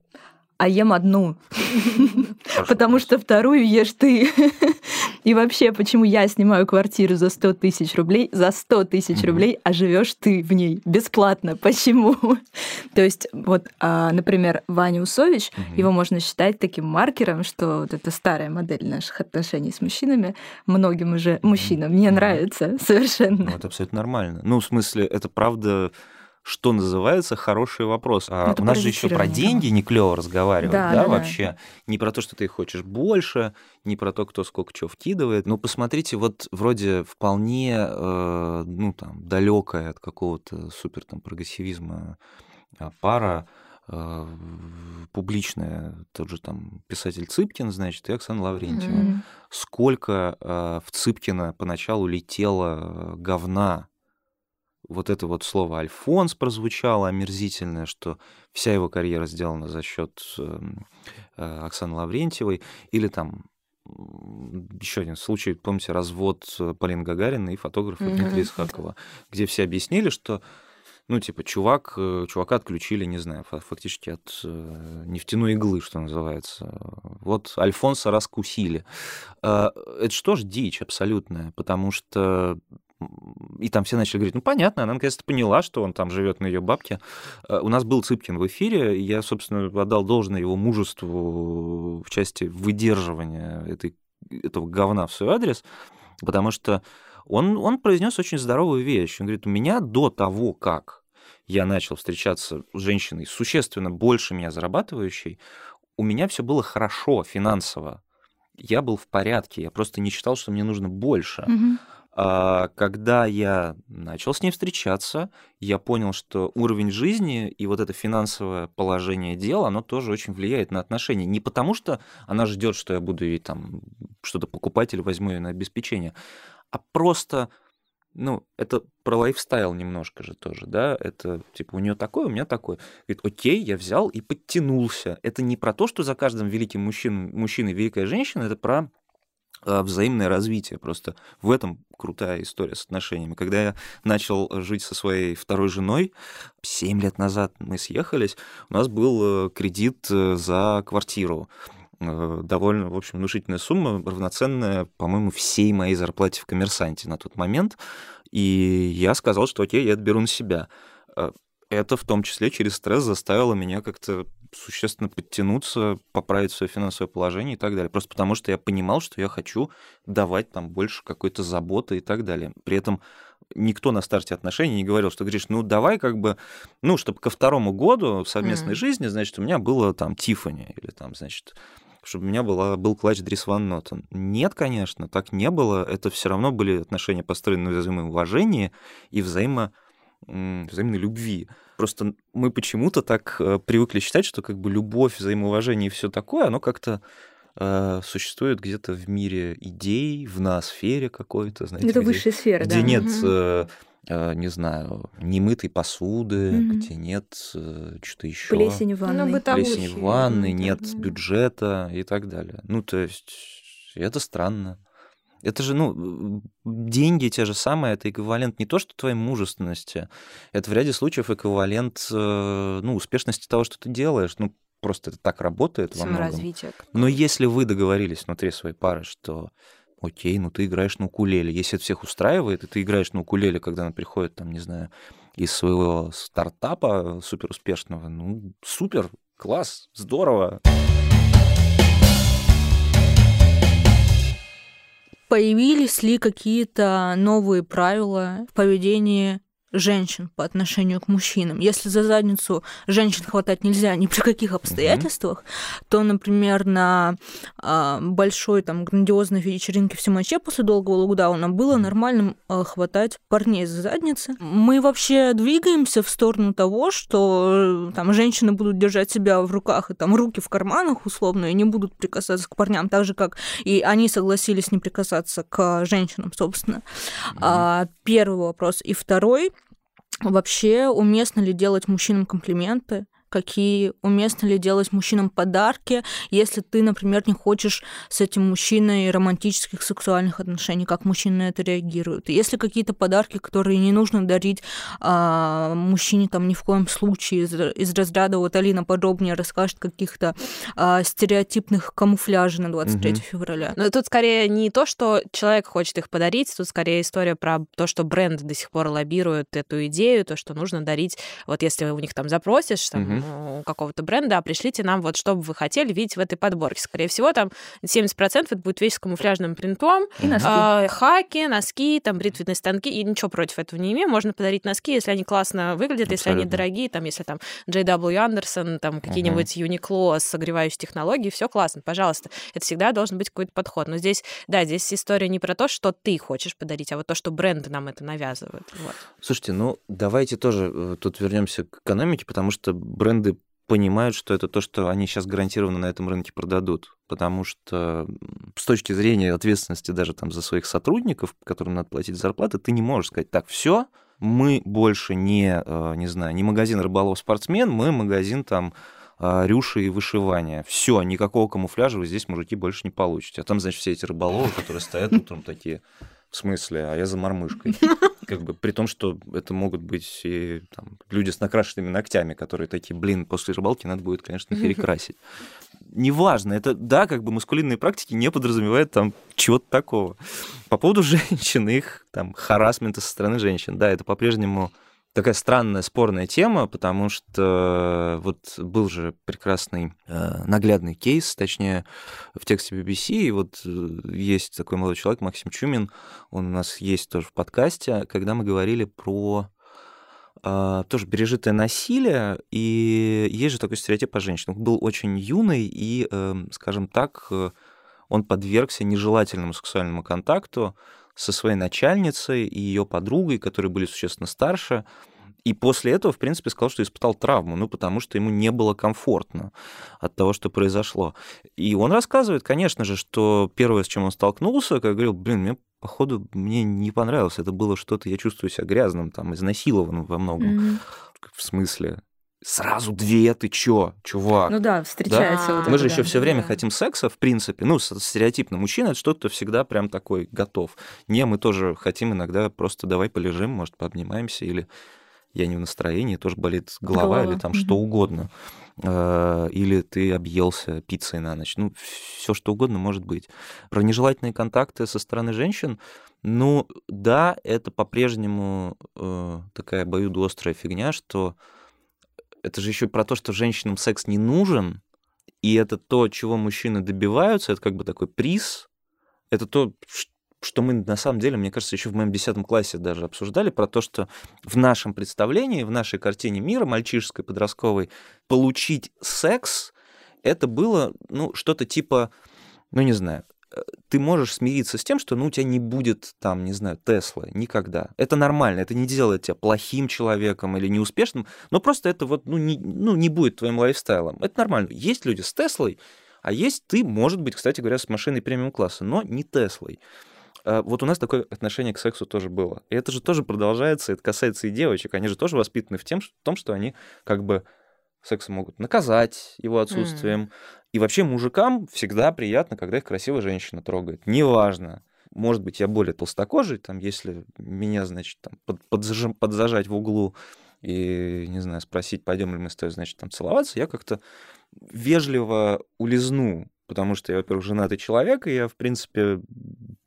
а ем одну. [laughs] Потому что вторую ешь ты. [laughs] И вообще, почему я снимаю квартиру за 100 тысяч рублей, за 100 тысяч рублей, а живешь ты в ней бесплатно? Почему? [laughs] То есть, вот, а, например, Ваня Усович, его можно считать таким маркером, что вот это старая модель наших отношений с мужчинами, многим уже мужчинам не нравится [laughs] совершенно. Ну, это абсолютно нормально. Ну, в смысле, это правда что называется, хороший вопрос. А у нас же еще про деньги не клево разговаривать, да, да, да вообще. Да. Не про то, что ты хочешь больше, не про то, кто сколько чего вкидывает. Но посмотрите, вот вроде вполне, э, ну там, далекая от какого-то супер там прогрессивизма а, пара, э, публичная, тот же там писатель Цыпкин, значит, и Оксана Лаврентьева. Mm-hmm. Сколько э, в Цыпкина поначалу летело говна вот это вот слово «Альфонс» прозвучало омерзительное, что вся его карьера сделана за счет эм, э, Оксаны Лаврентьевой, или там еще один случай, помните, развод э, Полины Гагарина и фотографа mm-hmm. Дмитрия Исхакова, [laughs] где все объяснили, что ну, типа, чувак, э, чувака отключили, не знаю, фактически от нефтяной иглы, что называется. Вот Альфонса раскусили. Это что ж дичь абсолютная, потому что и там все начали говорить, ну, понятно, она наконец-то поняла, что он там живет на ее бабке. Э, у нас был Цыпкин в эфире, я, собственно, отдал должное его мужеству в части выдерживания этой, этого говна в свой адрес, потому что он, он произнес очень здоровую вещь. Он говорит, у меня до того, как я начал встречаться с женщиной существенно больше меня зарабатывающей, у меня все было хорошо финансово. Я был в порядке, я просто не считал, что мне нужно больше. Mm-hmm. А, когда я начал с ней встречаться, я понял, что уровень жизни и вот это финансовое положение дел, оно тоже очень влияет на отношения. Не потому, что она ждет, что я буду ей там что-то покупать или возьму ее на обеспечение, а просто ну, это про лайфстайл немножко же тоже, да, это типа у нее такое, у меня такое. Говорит, окей, я взял и подтянулся. Это не про то, что за каждым великим мужчиной, мужчиной великая женщина, это про взаимное развитие. Просто в этом крутая история с отношениями. Когда я начал жить со своей второй женой, 7 лет назад мы съехались, у нас был э, кредит э, за квартиру. Э, довольно, в общем, внушительная сумма, равноценная, по-моему, всей моей зарплате в коммерсанте на тот момент. И я сказал, что окей, я это беру на себя. Э, это в том числе через стресс заставило меня как-то существенно подтянуться, поправить свое финансовое положение и так далее. Просто потому что я понимал, что я хочу давать там больше какой-то заботы и так далее. При этом никто на старте отношений не говорил, что говоришь, ну давай как бы, ну, чтобы ко второму году совместной mm-hmm. жизни, значит, у меня было там Тифани или там, значит, чтобы у меня была, был клатч Дрис Ван Нотен. Нет, конечно, так не было. Это все равно были отношения построены на взаимном уважении и взаимо, взаимной любви. Просто мы почему-то так э, привыкли считать, что как бы любовь, взаимоуважение и все такое, оно как-то э, существует где-то в мире идей, в ноосфере какой-то, знаете, Это где, высшая сфера, где да. нет э, Э, не знаю, немытой посуды, mm-hmm. где нет э, что-то еще. Плесень в ванной. Ну, Плесень в ванной, нет бюджета и так далее. Ну, то есть это странно. Это же, ну, деньги те же самые, это эквивалент не то, что твоей мужественности, это в ряде случаев эквивалент, э, ну, успешности того, что ты делаешь. Ну, просто это так работает во многом. Но если вы договорились внутри своей пары, что окей, ну ты играешь на укулеле. Если это всех устраивает, и ты играешь на укулеле, когда она приходит, там, не знаю, из своего стартапа супер успешного, ну, супер, класс, здорово. Появились ли какие-то новые правила в поведении женщин по отношению к мужчинам. Если за задницу женщин хватать нельзя ни при каких обстоятельствах, mm-hmm. то, например, на а, большой там грандиозной вечеринке в Симаче после долгого локдауна было нормальным а, хватать парней за задницы. Мы вообще двигаемся в сторону того, что там женщины будут держать себя в руках и там руки в карманах условно и не будут прикасаться к парням, так же как и они согласились не прикасаться к женщинам, собственно. Mm-hmm. А, первый вопрос и второй вообще уместно ли делать мужчинам комплименты, какие уместно ли делать мужчинам подарки, если ты, например, не хочешь с этим мужчиной романтических сексуальных отношений, как мужчины на это реагируют. Если какие-то подарки, которые не нужно дарить а, мужчине там ни в коем случае из, из разряда, вот Алина подробнее расскажет каких-то а, стереотипных камуфляжей на 23 угу. февраля. Но тут скорее не то, что человек хочет их подарить, тут скорее история про то, что бренд до сих пор лоббирует эту идею, то, что нужно дарить, вот если у них там запросишь, там, угу у какого-то бренда, а пришлите нам вот, что бы вы хотели видеть в этой подборке. Скорее всего, там 70% это будет вещь с камуфляжным принтом, и носки. Э, хаки, носки, там бритвенные станки, и ничего против этого не имею. Можно подарить носки, если они классно выглядят, если Абсолютно. они дорогие, там, если там JW Anderson, там, какие-нибудь. Uniqlo с согревающей технологией, все классно, пожалуйста. Это всегда должен быть какой-то подход. Но здесь, да, здесь история не про то, что ты хочешь подарить, а вот то, что бренды нам это навязывают. Вот. Слушайте, ну давайте тоже э, тут вернемся к экономике, потому что бренды понимают, что это то, что они сейчас гарантированно на этом рынке продадут. Потому что с точки зрения ответственности даже там за своих сотрудников, которым надо платить зарплаты, ты не можешь сказать, так, все, мы больше не, э, не знаю, не магазин рыболов-спортсмен, мы магазин там э, рюши и вышивания. Все, никакого камуфляжа вы здесь, мужики, больше не получите. А там, значит, все эти рыболовы, которые стоят утром такие, в смысле, а я за мормышкой. [laughs] Как бы при том, что это могут быть и там, люди с накрашенными ногтями, которые такие, блин, после рыбалки надо будет, конечно, [laughs] перекрасить. Неважно, это, да, как бы маскулинные практики не подразумевают там чего-то такого. По поводу [laughs] женщин, их там харасмента со стороны женщин, да, это по-прежнему такая странная, спорная тема, потому что вот был же прекрасный э, наглядный кейс, точнее, в тексте BBC, и вот э, есть такой молодой человек, Максим Чумин, он у нас есть тоже в подкасте, когда мы говорили про э, тоже пережитое насилие, и есть же такой стереотип о женщинах. Он был очень юный, и, э, скажем так, э, он подвергся нежелательному сексуальному контакту, со своей начальницей и ее подругой, которые были существенно старше. И после этого, в принципе, сказал, что испытал травму, ну, потому что ему не было комфортно от того, что произошло. И он рассказывает, конечно же, что первое, с чем он столкнулся, как говорил, блин, мне походу, мне не понравилось. Это было что-то, я чувствую себя грязным, там, изнасилованным во многом. Mm-hmm. В смысле? Сразу две, ты чё, чувак? Ну да, встречается. Да? Вот Мы это, же да. еще все время да. хотим секса, в принципе. Ну, стереотипно. Мужчина это что-то всегда прям такой готов. Не, мы тоже хотим иногда просто давай полежим, может, пообнимаемся, или я не в настроении, тоже болит голова, голова. или там что угодно. А, или ты объелся пиццей на ночь. Ну, все что угодно может быть. Про нежелательные контакты со стороны женщин, ну, да, это по-прежнему э, такая обоюдоострая фигня, что это же еще про то, что женщинам секс не нужен, и это то, чего мужчины добиваются, это как бы такой приз, это то, что мы на самом деле, мне кажется, еще в моем десятом классе даже обсуждали, про то, что в нашем представлении, в нашей картине мира, мальчишеской, подростковой, получить секс, это было, ну, что-то типа, ну, не знаю, ты можешь смириться с тем, что ну, у тебя не будет там, не знаю, Теслы никогда. Это нормально, это не делает тебя плохим человеком или неуспешным, но просто это вот, ну, не, ну, не будет твоим лайфстайлом. Это нормально. Есть люди с Теслой, а есть ты, может быть, кстати говоря, с машиной премиум-класса, но не Теслой. А вот у нас такое отношение к сексу тоже было. И это же тоже продолжается, это касается и девочек. Они же тоже воспитаны в, тем, в том, что они как бы сексом могут наказать его отсутствием. Mm. И вообще мужикам всегда приятно, когда их красивая женщина трогает. Неважно. Может быть, я более толстокожий, там, если меня, значит, там, под, подзажим, подзажать в углу и, не знаю, спросить, пойдем ли мы с тобой, значит, там целоваться, я как-то вежливо улизну потому что я, во-первых, женатый человек, и я, в принципе,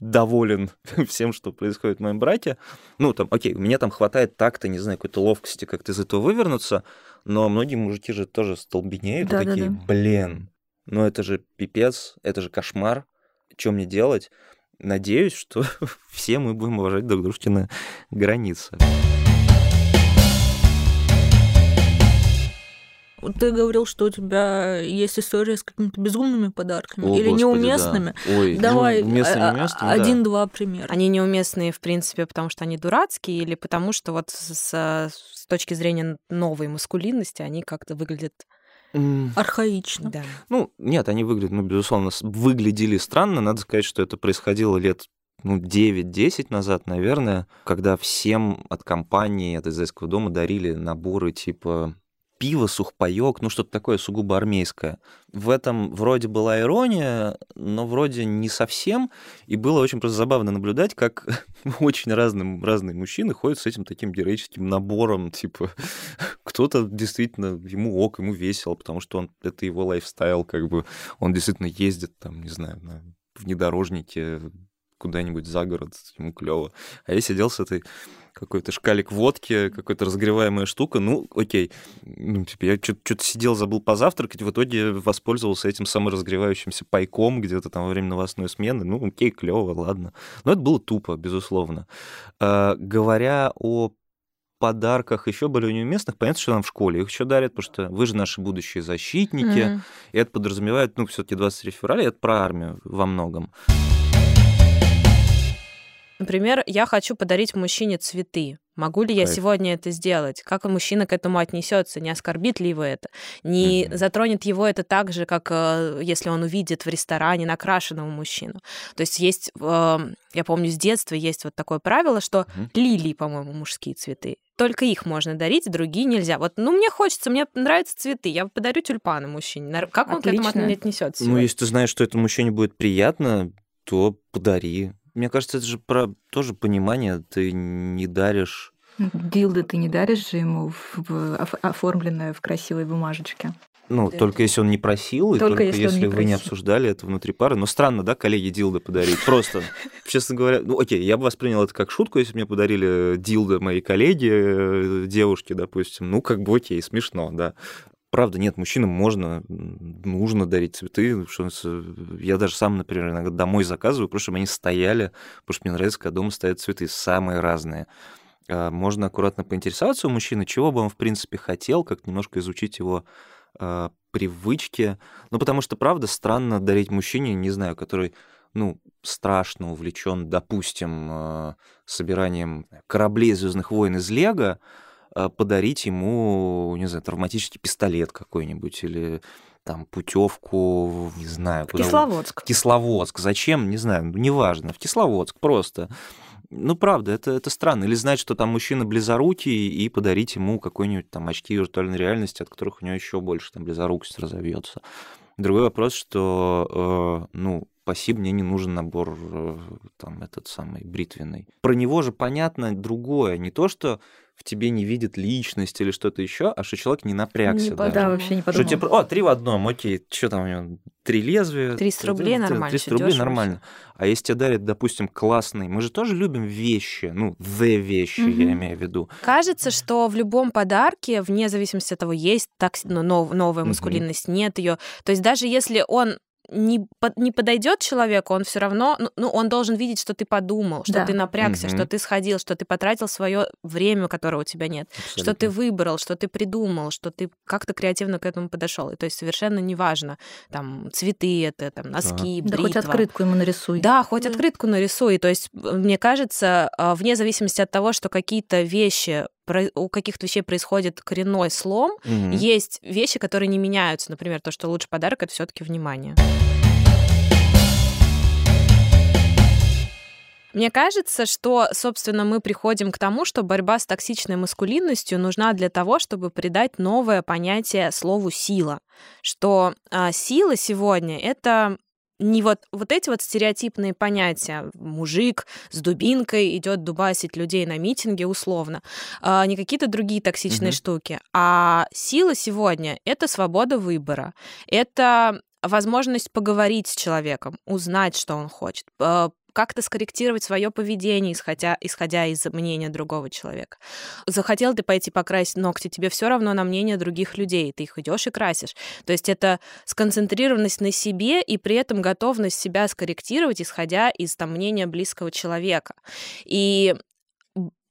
доволен [laughs] всем, что происходит в моем брате. Ну, там, окей, у меня там хватает такта, не знаю, какой-то ловкости как-то из этого вывернуться, но многие мужики же тоже столбенеют, да, и такие, да, да. блин, ну это же пипец, это же кошмар, что мне делать? Надеюсь, что [laughs] все мы будем уважать друг дружкины границы. Ты говорил, что у тебя есть история с какими-то безумными подарками О, или господи, неуместными. Да. Ой, Давай ну, один-два примера. Они неуместные, в принципе, потому что они дурацкие или потому что вот с, с точки зрения новой маскулинности они как-то выглядят Архаично. Да. Ну, нет, они выглядят, ну, безусловно, выглядели странно. Надо сказать, что это происходило лет ну, 9-10 назад, наверное, когда всем от компании, от израильского дома дарили наборы типа пиво, сухпайок, ну что-то такое сугубо армейское. В этом вроде была ирония, но вроде не совсем. И было очень просто забавно наблюдать, как [laughs] очень разные, разные мужчины ходят с этим таким героическим набором. Типа, [laughs] кто-то действительно, ему ок, ему весело, потому что он, это его лайфстайл, как бы он действительно ездит там, не знаю, на внедорожнике куда-нибудь за город, ему клево. А я сидел с этой какой-то шкалик водки, какая-то разогреваемая штука, ну, окей. Ну, типа, я что-то сидел, забыл позавтракать, в итоге воспользовался этим саморазгревающимся пайком где-то там во время новостной смены. Ну, окей, клево, ладно. Но это было тупо, безусловно. А, говоря о подарках еще были неуместных, понятно, что нам в школе их еще дарят, потому что вы же наши будущие защитники, mm-hmm. и это подразумевает, ну, все-таки 23 февраля, это про армию во многом. Например, я хочу подарить мужчине цветы. Могу ли я Кайф. сегодня это сделать? Как мужчина к этому отнесется? Не оскорбит ли его это? Не mm-hmm. затронет его это так же, как э, если он увидит в ресторане накрашенного мужчину? То есть есть, э, я помню, с детства есть вот такое правило, что mm-hmm. лилии, по-моему, мужские цветы. Только их можно дарить, другие нельзя. Вот, ну, мне хочется, мне нравятся цветы, я подарю тюльпаны мужчине. Как он Отлично. к этому отнесется? Ну, если ты знаешь, что это мужчине будет приятно, то подари. Мне кажется, это же про тоже понимание. Ты не даришь... Дилды ты не даришь же ему в, в, оформленное в красивой бумажечке. Ну, да. только если он не просил, только и только если, если не вы просил. не обсуждали это внутри пары. Но странно, да, коллеги дилды подарить? Просто, честно говоря, ну окей, я бы воспринял это как шутку, если бы мне подарили дилды мои коллеги, э, девушки, допустим. Ну, как бы окей, смешно, да. Правда, нет, мужчинам можно, нужно дарить цветы. Что я даже сам, например, иногда домой заказываю, просто чтобы они стояли, потому что мне нравится, когда дома стоят цветы, самые разные. А, можно аккуратно поинтересоваться у мужчины, чего бы он, в принципе, хотел, как немножко изучить его э, привычки. Ну, потому что, правда, странно дарить мужчине, не знаю, который, ну, страшно увлечен, допустим, э, собиранием кораблей Звездных войн из Лего, а, подарить ему, не знаю, травматический пистолет какой-нибудь или там путевку, не знаю, в Кисловодск. В Кисловодск. Зачем? Не знаю, ну, неважно. В Кисловодск просто. Ну, правда, это, это странно. Или знать, что там мужчина близорукий, и подарить ему какой-нибудь там очки виртуальной реальности, от которых у него еще больше там близорукость разовьется. Другой вопрос, что, э, ну, спасибо, мне не нужен набор э, там этот самый бритвенный. Про него же понятно другое. Не то, что в тебе не видит личность или что-то еще, а что человек не напрягся. Не, даже. Да, вообще не подумал. Что тебе, о, три в одном, окей, что там у него, три лезвия. 300 рублей нормально. 300 рублей нормально. А если тебе дарят, допустим, классный, мы же тоже любим вещи, ну, the вещи, угу. я имею в виду. Кажется, что в любом подарке, вне зависимости от того, есть так, ну, новая мускулинность, угу. нет ее. То есть даже если он не, под, не подойдет человеку, он все равно, ну, ну, он должен видеть, что ты подумал, что да. ты напрягся, угу. что ты сходил, что ты потратил свое время, которого у тебя нет, Абсолютно. что ты выбрал, что ты придумал, что ты как-то креативно к этому подошел. И то есть совершенно неважно, там цветы это, там носки, да. бритва. Да хоть открытку ему нарисуй. Да, хоть да. открытку нарисуй. То есть мне кажется, а, вне зависимости от того, что какие-то вещи у каких-то вещей происходит коренной слом, угу. есть вещи, которые не меняются. Например, то, что лучший подарок это все-таки внимание. Мне кажется, что, собственно, мы приходим к тому, что борьба с токсичной маскулинностью нужна для того, чтобы придать новое понятие слову сила. Что а, сила сегодня это не вот, вот эти вот стереотипные понятия. Мужик с дубинкой идет дубасить людей на митинге условно. А, не какие-то другие токсичные угу. штуки. А сила сегодня — это свобода выбора. Это возможность поговорить с человеком, узнать, что он хочет, как-то скорректировать свое поведение, исходя, исходя из мнения другого человека. Захотел ты пойти покрасить ногти, тебе все равно на мнение других людей, ты их идешь и красишь. То есть это сконцентрированность на себе и при этом готовность себя скорректировать, исходя из там, мнения близкого человека. И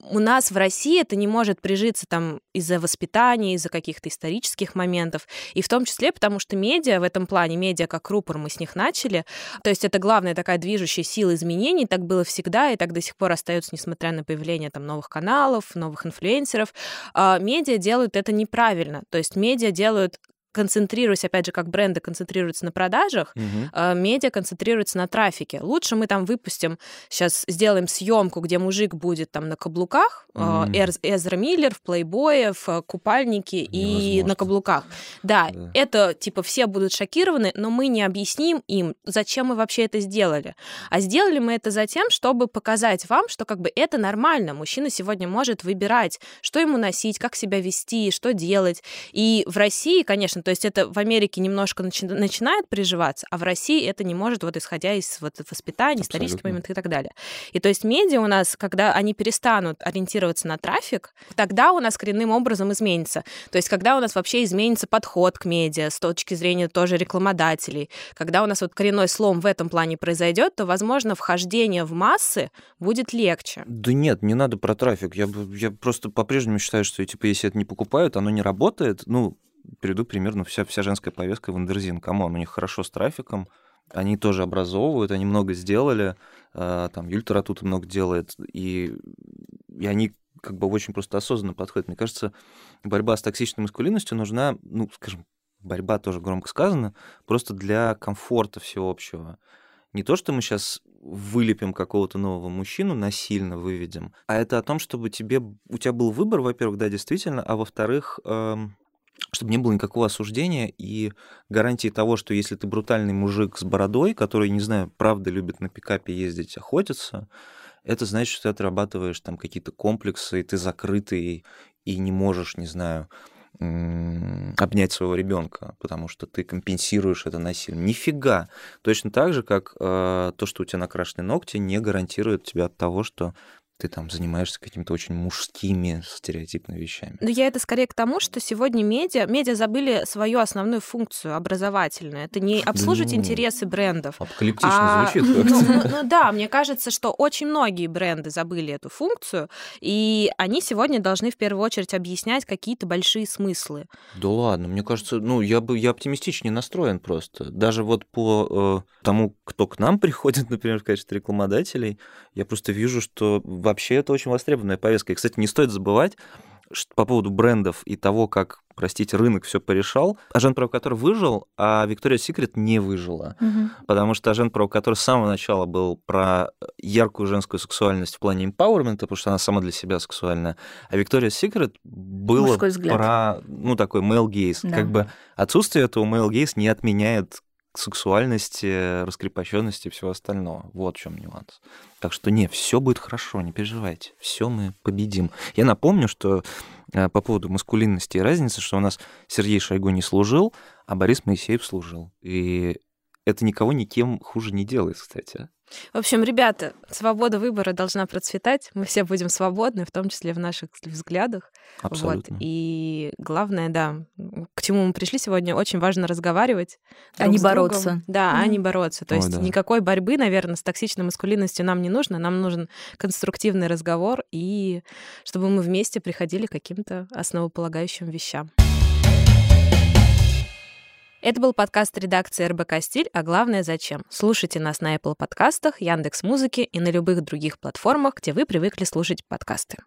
у нас в России это не может прижиться там из-за воспитания, из-за каких-то исторических моментов, и в том числе потому, что медиа в этом плане, медиа как рупор, мы с них начали, то есть это главная такая движущая сила изменений, так было всегда, и так до сих пор остается, несмотря на появление там новых каналов, новых инфлюенсеров, а, медиа делают это неправильно, то есть медиа делают концентрируясь, опять же, как бренды концентрируются на продажах, угу. медиа концентрируется на трафике. Лучше мы там выпустим, сейчас сделаем съемку, где мужик будет там на каблуках, угу. Эзра Миллер в плейбое, в э, купальнике Невозможно. и на каблуках. Да, да, это типа все будут шокированы, но мы не объясним им, зачем мы вообще это сделали. А сделали мы это за тем, чтобы показать вам, что как бы это нормально. Мужчина сегодня может выбирать, что ему носить, как себя вести, что делать. И в России, конечно, конечно. То есть это в Америке немножко начи- начинает приживаться, а в России это не может, вот исходя из вот, воспитания, исторических моментов и так далее. И то есть медиа у нас, когда они перестанут ориентироваться на трафик, тогда у нас коренным образом изменится. То есть когда у нас вообще изменится подход к медиа с точки зрения тоже рекламодателей, когда у нас вот коренной слом в этом плане произойдет, то, возможно, вхождение в массы будет легче. Да нет, не надо про трафик. Я, я просто по-прежнему считаю, что типа, если это не покупают, оно не работает. Ну, приведу примерно вся, вся женская повестка Wonderzine. Come on, у них хорошо с трафиком, они тоже образовывают, они много сделали, а, там Юль Таратута много делает, и, и они как бы очень просто осознанно подходят. Мне кажется, борьба с токсичной маскулинностью нужна, ну, скажем, борьба тоже громко сказано, просто для комфорта всеобщего. Не то, что мы сейчас вылепим какого-то нового мужчину, насильно выведем, а это о том, чтобы тебе, у тебя был выбор, во-первых, да, действительно, а во-вторых, эм, чтобы не было никакого осуждения и гарантии того, что если ты брутальный мужик с бородой, который, не знаю, правда любит на пикапе ездить, охотиться, это значит, что ты отрабатываешь там какие-то комплексы, и ты закрытый, и не можешь, не знаю, обнять своего ребенка, потому что ты компенсируешь это насилие. Нифига. Точно так же, как э, то, что у тебя накрашены ногти, не гарантирует тебя от того, что ты там занимаешься какими-то очень мужскими стереотипными вещами. Но я это скорее к тому, что сегодня медиа, медиа забыли свою основную функцию образовательную. Это не обслуживать ну, интересы брендов. Апокалиптично а, звучит [laughs] как-то. Ну, ну, ну да, мне кажется, что очень многие бренды забыли эту функцию, и они сегодня должны в первую очередь объяснять какие-то большие смыслы. Да ладно, мне кажется, ну я бы я оптимистичнее настроен просто. Даже вот по э, тому, кто к нам [laughs] приходит, например, в качестве рекламодателей, я просто вижу, что вообще это очень востребованная повестка. И, кстати, не стоит забывать, по поводу брендов и того, как простите, рынок все порешал. Ажен Провокатор выжил, а Виктория Секрет не выжила. Угу. Потому что Ажен Провокатор с самого начала был про яркую женскую сексуальность в плане empowerment, потому что она сама для себя сексуальная. А Виктория Секрет было про, ну, такой male gaze. Да. Как бы отсутствие этого male gaze не отменяет сексуальности, раскрепощенности и всего остального. Вот в чем нюанс. Так что не, все будет хорошо, не переживайте, все мы победим. Я напомню, что э, по поводу маскулинности и разницы, что у нас Сергей Шойгу не служил, а Борис Моисеев служил. И это никого никем хуже не делает, кстати. В общем, ребята, свобода выбора должна процветать. Мы все будем свободны, в том числе в наших взглядах. Абсолютно. Вот. И главное, да, к чему мы пришли сегодня, очень важно разговаривать. А не бороться. Другом. Да, mm-hmm. а не бороться. То Ой, есть да. никакой борьбы, наверное, с токсичной маскулинностью нам не нужно. Нам нужен конструктивный разговор, и чтобы мы вместе приходили к каким-то основополагающим вещам. Это был подкаст редакции РБК «Стиль», а главное «Зачем?». Слушайте нас на Apple подкастах, Яндекс Музыке и на любых других платформах, где вы привыкли слушать подкасты.